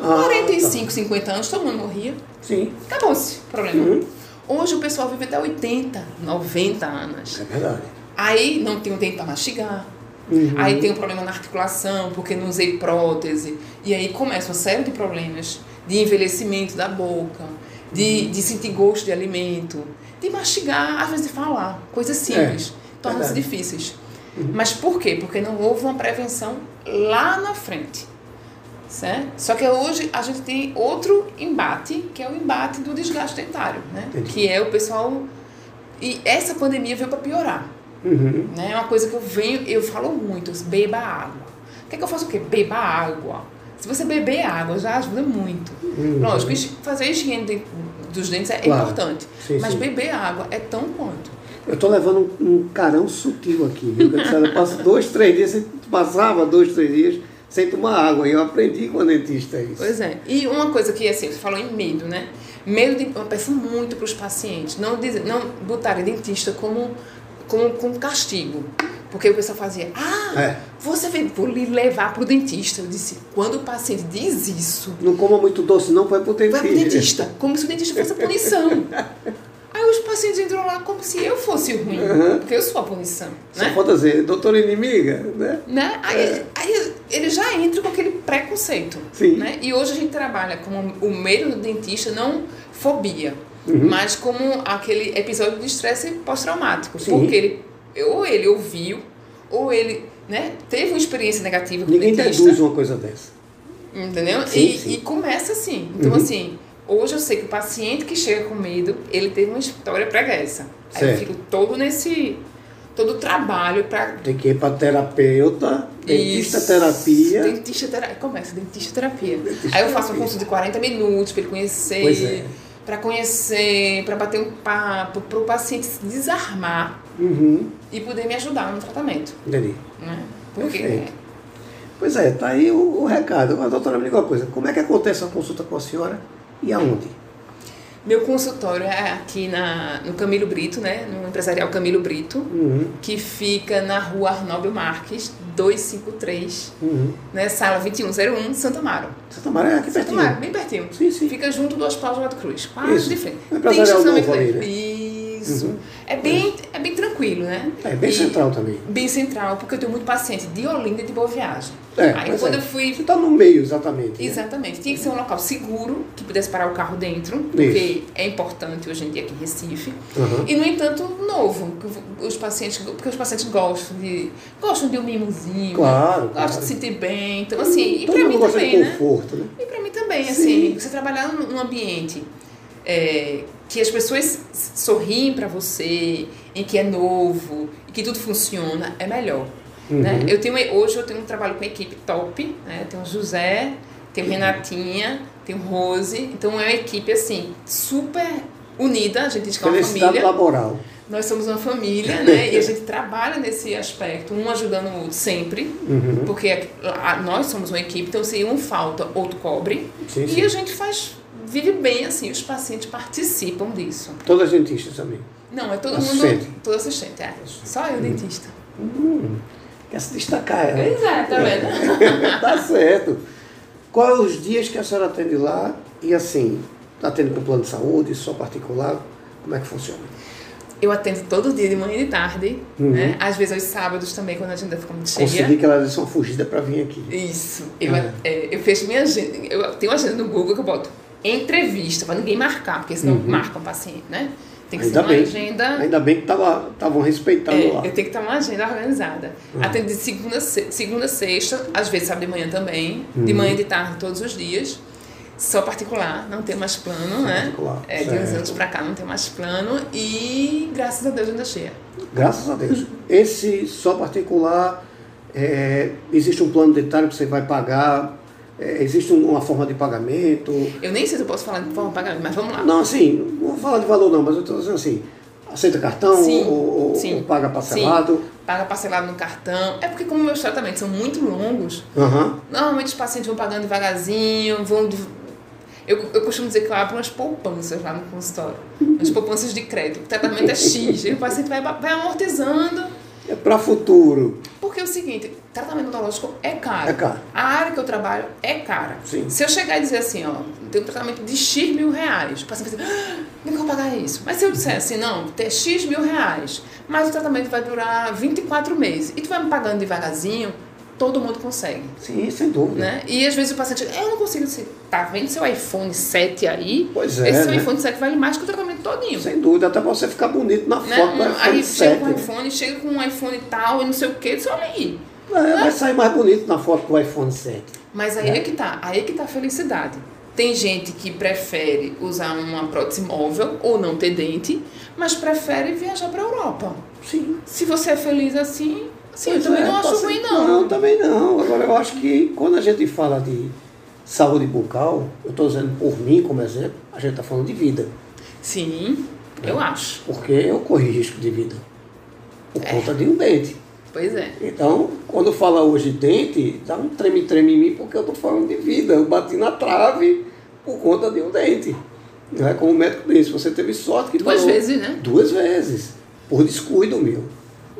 [SPEAKER 1] Ah,
[SPEAKER 2] 45, 50 anos, todo mundo morria.
[SPEAKER 1] Sim,
[SPEAKER 2] Acabou-se o problema.
[SPEAKER 1] Uhum.
[SPEAKER 2] Hoje o pessoal vive até 80, 90 anos.
[SPEAKER 1] é verdade.
[SPEAKER 2] Aí não tem um dente para mastigar.
[SPEAKER 1] Uhum.
[SPEAKER 2] Aí tem um problema na articulação, porque não usei prótese. E aí começa uma série de problemas de envelhecimento da boca, de, de sentir gosto de alimento, de mastigar, às vezes de falar. Coisas simples. Tornam-se
[SPEAKER 1] verdade.
[SPEAKER 2] difíceis. Mas por quê? Porque não houve uma prevenção lá na frente. Certo? Só que hoje a gente tem outro embate, que é o embate do desgaste dentário, né?
[SPEAKER 1] Entendi.
[SPEAKER 2] Que é o pessoal. E essa pandemia veio para piorar.
[SPEAKER 1] Uhum.
[SPEAKER 2] Né? É uma coisa que eu venho, eu falo muito, beba água. O que, é que eu faço o quê? Beba água. Se você beber água, já ajuda muito.
[SPEAKER 1] Uhum.
[SPEAKER 2] Lógico, fazer a higiene dos dentes é
[SPEAKER 1] Claro.
[SPEAKER 2] importante.
[SPEAKER 1] Sim,
[SPEAKER 2] mas
[SPEAKER 1] sim.
[SPEAKER 2] beber água é tão quanto.
[SPEAKER 1] Eu tô levando um, um carão sutil aqui, viu? Senhora passa dois, três dias, você passava dois, três dias sem tomar água. E eu aprendi com a dentista isso.
[SPEAKER 2] Pois é. E uma coisa que, assim, você falou em medo, né? Medo de eu peço muito para os pacientes não, dizer, não botarem dentista como, como, como castigo. Porque o pessoal fazia, ah,
[SPEAKER 1] É.
[SPEAKER 2] você veio, vou lhe levar para o dentista. Eu disse, quando o paciente diz isso,
[SPEAKER 1] Não coma muito doce, não, vai pro dentista.
[SPEAKER 2] vai pro dentista, como se o dentista fosse a punição. Aí os pacientes entram lá como se eu fosse o ruim,
[SPEAKER 1] Uhum.
[SPEAKER 2] porque eu sou a punição,
[SPEAKER 1] Só
[SPEAKER 2] né?
[SPEAKER 1] falta dizer, doutora inimiga, né?
[SPEAKER 2] né? Aí, aí ele já entra com aquele preconceito,
[SPEAKER 1] Sim.
[SPEAKER 2] né? E hoje a gente trabalha com o medo do dentista, não fobia,
[SPEAKER 1] Uhum.
[SPEAKER 2] mas como aquele episódio de estresse pós-traumático, porque ele, ou ele ouviu, ou ele, né, teve uma experiência negativa com
[SPEAKER 1] Ninguém
[SPEAKER 2] dentista.
[SPEAKER 1] deduz uma coisa dessa.
[SPEAKER 2] Entendeu?
[SPEAKER 1] Sim,
[SPEAKER 2] e,
[SPEAKER 1] sim.
[SPEAKER 2] e começa assim. Então,
[SPEAKER 1] Uhum.
[SPEAKER 2] assim, hoje eu sei que o paciente que chega com medo, ele teve uma história pregressa. Aí eu fico todo nesse. todo o trabalho para.
[SPEAKER 1] Tem que ir pra terapeuta, dentista terapia.
[SPEAKER 2] Dentista terapia. Começa, dentista terapia.
[SPEAKER 1] Dentista
[SPEAKER 2] Aí eu faço
[SPEAKER 1] terapia.
[SPEAKER 2] consulta de 40 minutos para ele conhecer.
[SPEAKER 1] Pois é.
[SPEAKER 2] Para conhecer, para bater um papo, para o paciente se desarmar
[SPEAKER 1] Uhum,
[SPEAKER 2] e poder me ajudar no tratamento.
[SPEAKER 1] entendi.
[SPEAKER 2] Né? Porque
[SPEAKER 1] Perfeito. Pois é, tá aí o, o recado. Agora, doutora, me diga uma coisa. Como é que acontece a consulta com a senhora e aonde?
[SPEAKER 2] Meu consultório é aqui na, no Camilo Brito, né? No empresarial Camilo Brito,
[SPEAKER 1] Uhum.
[SPEAKER 2] que fica na rua Arnóbio Marques, 253,
[SPEAKER 1] Uhum.
[SPEAKER 2] né? Sala 2101, Santa Amaro.
[SPEAKER 1] Santa Maria é aqui
[SPEAKER 2] Santa
[SPEAKER 1] pertinho.
[SPEAKER 2] Amaro, bem pertinho.
[SPEAKER 1] Sim, sim.
[SPEAKER 2] Fica junto do Hospital João Cruz, quase
[SPEAKER 1] Isso.
[SPEAKER 2] de frente.
[SPEAKER 1] É empresarial
[SPEAKER 2] estacionamento
[SPEAKER 1] ali,
[SPEAKER 2] dele. Isso.
[SPEAKER 1] Uhum.
[SPEAKER 2] É, bem, é bem tranquilo, né?
[SPEAKER 1] É bem
[SPEAKER 2] E-
[SPEAKER 1] central também.
[SPEAKER 2] Bem central, porque eu tenho muito paciente de Olinda e de Boa Viagem.
[SPEAKER 1] É,
[SPEAKER 2] Aí quando
[SPEAKER 1] é.
[SPEAKER 2] eu fui
[SPEAKER 1] Você está no meio, exatamente. né?
[SPEAKER 2] Exatamente. Tinha que ser um local seguro, que pudesse parar o carro dentro, porque é importante hoje em dia aqui em Recife.
[SPEAKER 1] Uhum.
[SPEAKER 2] E, no entanto, novo. Os pacientes, porque os pacientes gostam de, gostam de um mimozinho,
[SPEAKER 1] Claro,
[SPEAKER 2] gostam
[SPEAKER 1] claro.
[SPEAKER 2] de se sentir bem. Então, assim, e
[SPEAKER 1] Todo
[SPEAKER 2] pra
[SPEAKER 1] mundo
[SPEAKER 2] mim também,
[SPEAKER 1] de
[SPEAKER 2] né?
[SPEAKER 1] conforto, né?
[SPEAKER 2] E pra mim também,
[SPEAKER 1] Sim.
[SPEAKER 2] assim, você trabalhar num ambiente é, que as pessoas sorriem pra você, em que é novo, e que tudo funciona, é melhor. Né?
[SPEAKER 1] Uhum.
[SPEAKER 2] Eu tenho, hoje eu tenho um trabalho com equipe top, né? Tem o José, tem o Renatinha, tem o Rose, então é uma equipe assim, super unida, a gente diz que é uma família.
[SPEAKER 1] laboral.
[SPEAKER 2] Nós somos uma família, né? E a gente trabalha nesse aspecto, um ajudando o outro sempre,
[SPEAKER 1] Uhum.
[SPEAKER 2] porque nós somos uma equipe, então se um falta, outro cobre.
[SPEAKER 1] Sim,
[SPEAKER 2] E
[SPEAKER 1] sim.
[SPEAKER 2] a gente faz, vive bem assim, os pacientes participam disso.
[SPEAKER 1] Todas as dentistas também.
[SPEAKER 2] Não, é todo
[SPEAKER 1] Assistente.
[SPEAKER 2] mundo, todo assistente, é. Só eu, dentista.
[SPEAKER 1] Hum, quer se destacar ela.
[SPEAKER 2] Pois é, tá vendo?
[SPEAKER 1] tá certo. Quais os dias que a senhora atende lá? E assim, está atende com plano de saúde, só particular? Como é que funciona?
[SPEAKER 2] Eu atendo todo dia, de manhã e de tarde,
[SPEAKER 1] Uhum.
[SPEAKER 2] né? Às vezes aos sábados também, quando a agenda fica muito cheia.
[SPEAKER 1] Consegui que ela desse uma fugida para vir aqui.
[SPEAKER 2] Isso. Eu,
[SPEAKER 1] É.
[SPEAKER 2] é, eu fecho minha agenda. Eu tenho uma agenda no Google que eu boto entrevista, para ninguém marcar, porque senão
[SPEAKER 1] Uhum.
[SPEAKER 2] marcam o paciente, né? Tem que
[SPEAKER 1] Ainda
[SPEAKER 2] ser uma
[SPEAKER 1] bem.
[SPEAKER 2] agenda.
[SPEAKER 1] Ainda bem que estavam respeitando
[SPEAKER 2] É,
[SPEAKER 1] lá.
[SPEAKER 2] eu tenho que ter uma agenda organizada.
[SPEAKER 1] Uhum.
[SPEAKER 2] Atendo de segunda, segunda sexta, às vezes sábado de manhã também, de
[SPEAKER 1] Uhum.
[SPEAKER 2] manhã e de tarde todos os dias. Só particular, não tem mais plano, né?
[SPEAKER 1] particular,
[SPEAKER 2] É, de uns
[SPEAKER 1] certo.
[SPEAKER 2] anos pra cá não tem mais plano e graças a Deus ainda cheia.
[SPEAKER 1] Graças a Deus. Esse só particular, é, existe um plano dentário que você vai pagar, é, existe um- uma forma de pagamento.
[SPEAKER 2] Eu nem sei se eu posso falar de forma de pagamento, mas vamos lá.
[SPEAKER 1] Não, assim, não vou falar de valor não, mas eu estou dizendo assim, aceita cartão
[SPEAKER 2] Sim,
[SPEAKER 1] ou, ou-
[SPEAKER 2] sim,
[SPEAKER 1] ou paga parcelado?
[SPEAKER 2] Paga parcelado no cartão. É porque como meus tratamentos são muito longos,
[SPEAKER 1] Aham.
[SPEAKER 2] normalmente os pacientes vão pagando devagarzinho, vão... Eu, eu costumo dizer que eu abro umas poupanças lá no consultório. Umas poupanças de crédito. O tratamento é X. E o paciente vai, vai amortizando.
[SPEAKER 1] É para futuro.
[SPEAKER 2] Porque é o seguinte, tratamento odontológico é caro.
[SPEAKER 1] É caro.
[SPEAKER 2] A área que eu trabalho é cara.
[SPEAKER 1] Sim.
[SPEAKER 2] Se eu chegar e dizer assim, ó, tem um tratamento de X mil reais, o paciente vai dizer, ah, como é que eu vou pagar isso? Mas se eu disser assim, não, tem X mil reais, mas o tratamento vai durar 24 meses, e tu vai me pagando devagarzinho, todo mundo consegue.
[SPEAKER 1] Sim, sem dúvida.
[SPEAKER 2] Né? E às vezes o paciente, eu não consigo, dizer, tá vendo seu iPhone 7 aí?
[SPEAKER 1] Pois é,
[SPEAKER 2] Esse seu
[SPEAKER 1] né?
[SPEAKER 2] iPhone 7 vale mais que o tratamento todinho.
[SPEAKER 1] Sem dúvida, até para você ficar bonito na
[SPEAKER 2] Né?
[SPEAKER 1] foto
[SPEAKER 2] Um-
[SPEAKER 1] iPhone
[SPEAKER 2] aí chega
[SPEAKER 1] 7.
[SPEAKER 2] com o iPhone, chega com um iPhone tal e não sei o que, olha aí.
[SPEAKER 1] É, vai sair mais bonito na foto com o iPhone 7.
[SPEAKER 2] Mas aí é. que tá, aí é que tá a felicidade. Tem gente que prefere usar uma prótese móvel ou não ter dente, mas prefere viajar para Europa.
[SPEAKER 1] Sim.
[SPEAKER 2] Se você é feliz assim, assim eu também
[SPEAKER 1] é,
[SPEAKER 2] não acho ruim não.
[SPEAKER 1] Não, também não. Agora, eu acho que quando a gente fala de saúde bucal, eu estou dizendo por mim como exemplo, a gente está falando de vida.
[SPEAKER 2] Sim, eu acho.
[SPEAKER 1] Porque eu corri risco de vida. Por
[SPEAKER 2] É.
[SPEAKER 1] conta de um dente.
[SPEAKER 2] Pois é.
[SPEAKER 1] Então, quando fala hoje dente, dá um treme-treme em mim porque eu estou falando de vida. Eu bati na trave por conta de um dente. Não é como o médico disse, você teve sorte que
[SPEAKER 2] Duas
[SPEAKER 1] falou-
[SPEAKER 2] vezes, né?
[SPEAKER 1] Duas vezes. Por descuido meu.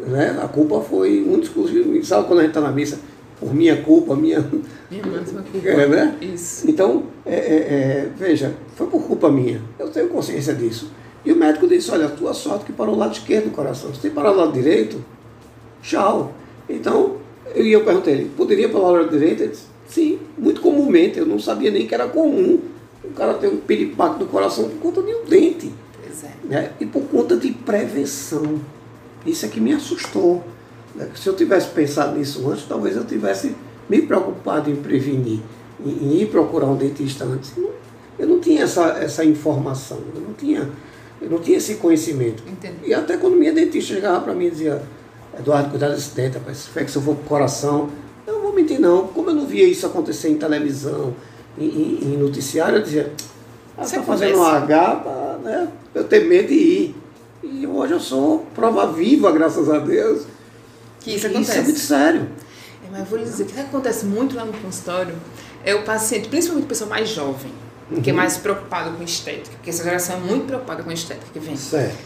[SPEAKER 1] Né? A culpa foi um descuido. Sabe quando a gente está na missa? Por minha culpa, minha.
[SPEAKER 2] Minha uma culpa.
[SPEAKER 1] É, né?
[SPEAKER 2] Isso.
[SPEAKER 1] Então, é, é, é, veja, foi por culpa minha. Eu tenho consciência disso. E o médico disse, olha, a tua sorte que parou o lado esquerdo do coração. Se tem parado o lado direito, tchau. Então, eu, eu perguntei ele, poderia parar o lado direito? Ele disse, sim, muito comumente. Eu não sabia nem que era comum. O cara ter um piripaque do coração por conta de um dente.
[SPEAKER 2] Pois é.
[SPEAKER 1] né? E por conta de prevenção. Isso é que me assustou. né? Se eu tivesse pensado nisso antes, talvez eu tivesse me preocupado em prevenir, em, ir procurar um dentista antes. Eu não tinha essa, essa informação, eu não tinha, eu não tinha esse conhecimento.
[SPEAKER 2] Entendo.
[SPEAKER 1] E até quando minha dentista chegava para mim e dizia, Eduardo, cuidado desse dente, rapaz, se for que se eu for pro coração, eu não vou mentir não. Como eu não via isso acontecer em televisão, em, em- em noticiário, eu dizia, ah,
[SPEAKER 2] Isso
[SPEAKER 1] tá fazendo um. H, pra, né, eu tenho medo de ir. E hoje eu sou prova viva, graças a Deus.
[SPEAKER 2] Que isso
[SPEAKER 1] Isso é muito
[SPEAKER 2] acontece.
[SPEAKER 1] sério.
[SPEAKER 2] É, mas eu vou lhe dizer o que acontece muito lá no consultório é o paciente, principalmente a pessoa mais jovem, que é mais preocupado com estética, porque essa geração é muito preocupada com estética que vem.
[SPEAKER 1] Certo.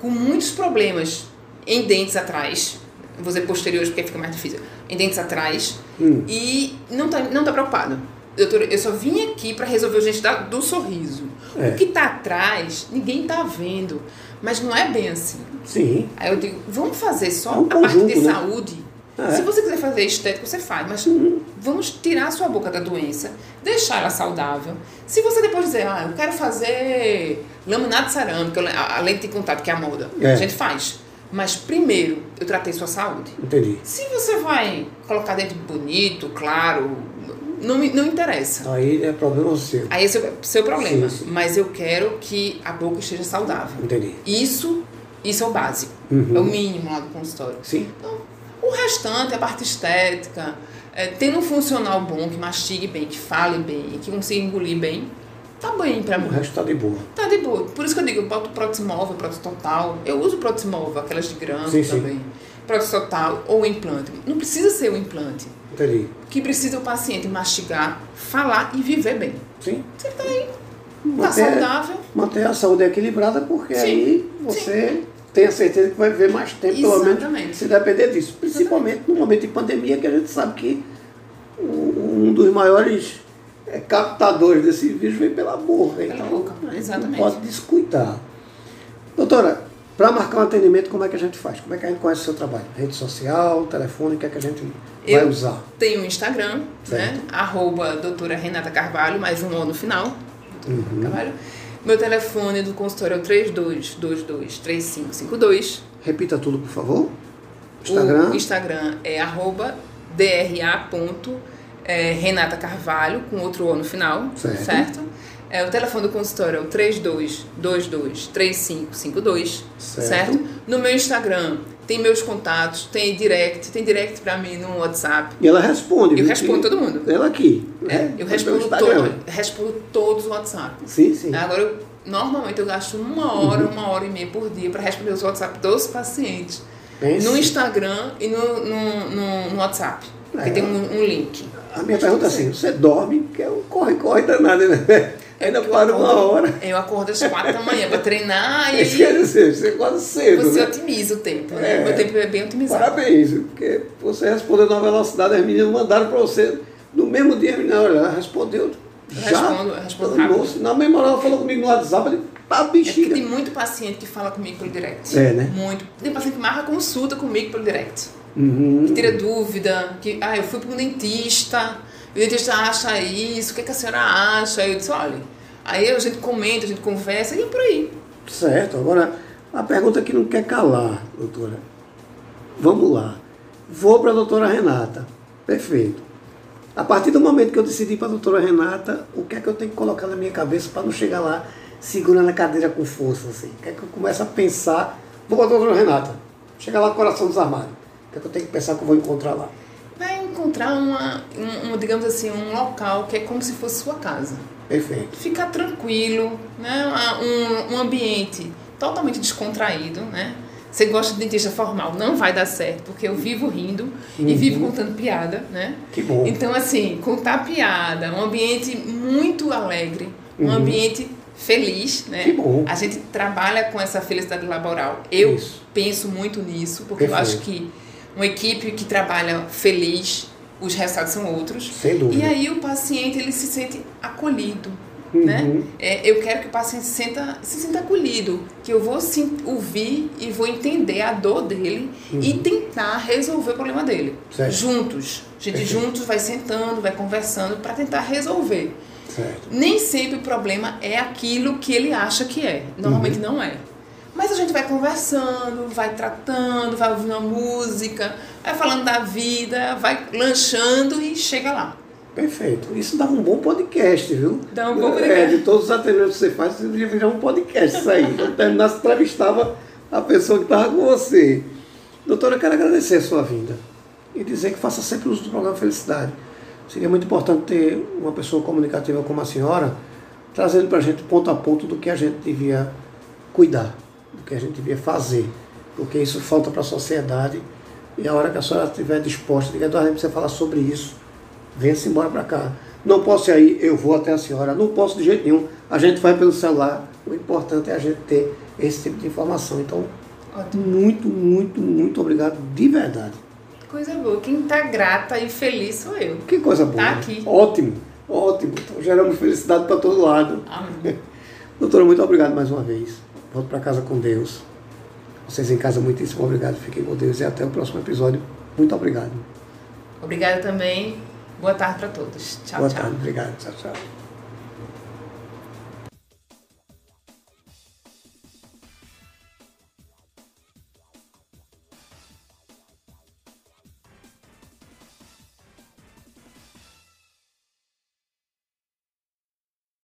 [SPEAKER 2] Com muitos problemas em dentes atrás, vou dizer posteriores porque fica mais difícil, em dentes atrás,
[SPEAKER 1] Hum.
[SPEAKER 2] e não tá, não tá preocupado. Doutor, eu só vim aqui para resolver os dentes da- do sorriso.
[SPEAKER 1] É.
[SPEAKER 2] O que tá atrás, ninguém tá vendo. Mas não é bem assim.
[SPEAKER 1] Sim.
[SPEAKER 2] Aí eu digo, vamos fazer só
[SPEAKER 1] É um
[SPEAKER 2] a parte de
[SPEAKER 1] conjunto, né?
[SPEAKER 2] saúde.
[SPEAKER 1] É.
[SPEAKER 2] Se você quiser fazer estético, você faz, mas vamos tirar a sua boca da doença, deixar ela saudável. Se você depois dizer, ah, eu quero fazer laminado cerâmico, a a lente de contato, que é a moda,
[SPEAKER 1] É.
[SPEAKER 2] a gente faz. Mas primeiro, eu tratei sua saúde.
[SPEAKER 1] Entendi.
[SPEAKER 2] Se você vai colocar dentro bonito, claro, não, me- não interessa.
[SPEAKER 1] Aí é problema seu.
[SPEAKER 2] Aí é o seu problema.
[SPEAKER 1] Sim, sim.
[SPEAKER 2] Mas eu quero que a boca esteja saudável.
[SPEAKER 1] Entendi.
[SPEAKER 2] Isso, isso é o básico.
[SPEAKER 1] Uhum.
[SPEAKER 2] É o mínimo lá do consultório.
[SPEAKER 1] Sim.
[SPEAKER 2] Então, o restante, a parte estética, é, tendo um funcional bom, que mastigue bem, que fale bem, que consiga engolir bem, tá bem pra
[SPEAKER 1] O
[SPEAKER 2] mim.
[SPEAKER 1] resto tá de boa.
[SPEAKER 2] Tá de boa. Por isso que eu digo, eu boto prótese móvel, prótese total. Eu uso prótese móvel, aquelas de grama
[SPEAKER 1] Sim, sim.
[SPEAKER 2] também. Prótese total ou implante. Não precisa ser o implante.
[SPEAKER 1] Entendi.
[SPEAKER 2] Que precisa o paciente mastigar, falar e viver bem.
[SPEAKER 1] Sim.
[SPEAKER 2] Você tá aí, tá
[SPEAKER 1] Manter,
[SPEAKER 2] saudável.
[SPEAKER 1] manter a saúde equilibrada, porque
[SPEAKER 2] Sim.
[SPEAKER 1] aí você tem a certeza que vai viver mais tempo, pelo menos,
[SPEAKER 2] Exatamente.
[SPEAKER 1] se depender disso. Principalmente no momento de pandemia, que a gente sabe que um dos maiores é, captadores desse vírus vem pela boca.
[SPEAKER 2] Pela
[SPEAKER 1] então,
[SPEAKER 2] boca, exatamente.
[SPEAKER 1] não pode descuidar. Doutora, para marcar um atendimento, como é que a gente faz? Como é que a gente conhece o seu trabalho? Rede social, telefone, o que é que a gente vai
[SPEAKER 2] Eu
[SPEAKER 1] usar?
[SPEAKER 2] tenho o Instagram, né?
[SPEAKER 1] Certo.
[SPEAKER 2] Arroba doutora Renata Carvalho, mais um O no final.
[SPEAKER 1] Uhum.
[SPEAKER 2] Carvalho. Meu telefone do consultório é o 32223552.
[SPEAKER 1] Repita tudo, por favor. Instagram.
[SPEAKER 2] O Instagram é arroba dra. é, Renata Carvalho, com outro O no final,
[SPEAKER 1] Certo.
[SPEAKER 2] certo? É, o telefone do consultório é o 32223552,
[SPEAKER 1] Certo.
[SPEAKER 2] certo. No meu Instagram tem meus contatos, tem direct, tem direct pra mim no WhatsApp.
[SPEAKER 1] E ela responde.
[SPEAKER 2] Eu respondo
[SPEAKER 1] Que-
[SPEAKER 2] todo mundo.
[SPEAKER 1] Ela aqui.
[SPEAKER 2] É,
[SPEAKER 1] né?
[SPEAKER 2] eu respondo, todo, respondo todos os WhatsApp.
[SPEAKER 1] Sim, sim.
[SPEAKER 2] Agora, eu, normalmente eu gasto uma hora, uma hora e meia por dia para responder os WhatsApp dos pacientes.
[SPEAKER 1] Pense.
[SPEAKER 2] No Instagram e no, no, no, no WhatsApp. Porque
[SPEAKER 1] É.
[SPEAKER 2] tem um, um link.
[SPEAKER 1] A minha pergunta é assim, você dorme, que é um corre-corre danado, né? Ainda para uma hora.
[SPEAKER 2] Eu acordo às quatro da manhã para treinar e aí
[SPEAKER 1] dizer, você acorda cedo,
[SPEAKER 2] você
[SPEAKER 1] né?
[SPEAKER 2] otimiza o tempo, né?
[SPEAKER 1] É.
[SPEAKER 2] Meu tempo é bem otimizado.
[SPEAKER 1] Parabéns, porque você respondeu na velocidade, as meninas mandaram para você no mesmo dia, a menina, olha, ela respondeu já.
[SPEAKER 2] respondo, respondo rápido.
[SPEAKER 1] Na mesma hora ela falou comigo no WhatsApp, disse, tá
[SPEAKER 2] É porque
[SPEAKER 1] bexiga.
[SPEAKER 2] tem muito paciente que fala comigo pelo direct.
[SPEAKER 1] É, né?
[SPEAKER 2] Muito. Tem paciente que marca consulta comigo pelo direct.
[SPEAKER 1] Uhum.
[SPEAKER 2] que tira dúvida, que ah, eu fui para um dentista, o dentista acha isso, o que, que a senhora acha? Eu disse, olha, aí a gente comenta, a gente conversa e é por aí.
[SPEAKER 1] Certo, agora a pergunta que não quer calar, doutora. Vamos lá. Vou para a doutora Renata. Perfeito. A partir do momento que eu decidi para a doutora Renata, o que é que eu tenho que colocar na minha cabeça para não chegar lá segurando a cadeira com força? Assim? O que é que eu começo a pensar? Vou para a doutora Renata. Chegar lá coração desarmado. O que é que eu tenho que pensar que eu vou encontrar lá?
[SPEAKER 2] Vai encontrar uma, um, um, digamos assim, um local que é como se fosse sua casa.
[SPEAKER 1] Perfeito.
[SPEAKER 2] Ficar tranquilo, né? Uma- Um, um ambiente totalmente descontraído, né? Você gosta de dentista formal, não vai dar certo, porque eu vivo rindo e vivo contando piada, né?
[SPEAKER 1] Que bom.
[SPEAKER 2] Então, assim, contar piada, um ambiente muito alegre, um
[SPEAKER 1] Uhum.
[SPEAKER 2] ambiente feliz, né?
[SPEAKER 1] Que bom.
[SPEAKER 2] A gente trabalha com essa felicidade laboral. Eu
[SPEAKER 1] Isso.
[SPEAKER 2] penso muito nisso, porque eu
[SPEAKER 1] Perfeito.
[SPEAKER 2] acho que uma equipe que trabalha feliz, os resultados são outros.
[SPEAKER 1] Sem dúvida.
[SPEAKER 2] E aí o paciente ele se sente acolhido,
[SPEAKER 1] Uhum.
[SPEAKER 2] né? É, eu quero que o paciente se sinta, se sinta acolhido, que eu vou sim, ouvir e vou entender a dor dele e tentar resolver o problema dele.
[SPEAKER 1] Uhum. Certo.
[SPEAKER 2] Juntos. A gente
[SPEAKER 1] Perfeito.
[SPEAKER 2] juntos vai sentando, vai conversando para tentar resolver.
[SPEAKER 1] Certo.
[SPEAKER 2] Nem sempre o problema é aquilo que ele acha que é. Normalmente
[SPEAKER 1] Uhum.
[SPEAKER 2] não é. Mas a gente vai conversando, vai tratando, vai ouvindo uma música, vai falando da vida, vai lanchando e chega lá.
[SPEAKER 1] Perfeito. Isso dá um bom podcast, viu?
[SPEAKER 2] Dá um bom
[SPEAKER 1] É,
[SPEAKER 2] podcast.
[SPEAKER 1] de todos os atendimentos que você faz, você devia virar um podcast isso aí. Quando terminasse, entrevistava a pessoa que estava com você. Doutora, eu quero agradecer a sua vinda e dizer que faça sempre uso do programa Felicidade. Seria muito importante ter uma pessoa comunicativa como a senhora, trazendo para a gente ponto a ponto do que a gente devia cuidar, do que a gente devia fazer, porque isso falta para a sociedade. E a hora que a senhora estiver disposta, diga, Eduardo, a gente precisa falar sobre isso, venha-se embora para cá. Não posso ir aí, eu vou até a senhora. Não posso de jeito nenhum. A gente vai pelo celular. O importante é a gente ter esse tipo de informação. Então, muito, muito, muito obrigado de verdade.
[SPEAKER 2] Coisa boa. Quem está grata e feliz sou eu.
[SPEAKER 1] Que coisa boa.
[SPEAKER 2] Tá aqui.
[SPEAKER 1] Ótimo, ótimo. Então, geramos felicidade para todo lado. Amém. Doutora, muito obrigado mais uma vez. Volto para casa com Deus. Vocês em casa, muitíssimo obrigado. Fiquem com Deus e até o próximo episódio. Muito obrigado.
[SPEAKER 2] Obrigada também. Boa tarde para todos. Tchau,
[SPEAKER 1] Boa
[SPEAKER 2] tchau.
[SPEAKER 1] Boa tarde. Obrigado. Tchau, tchau.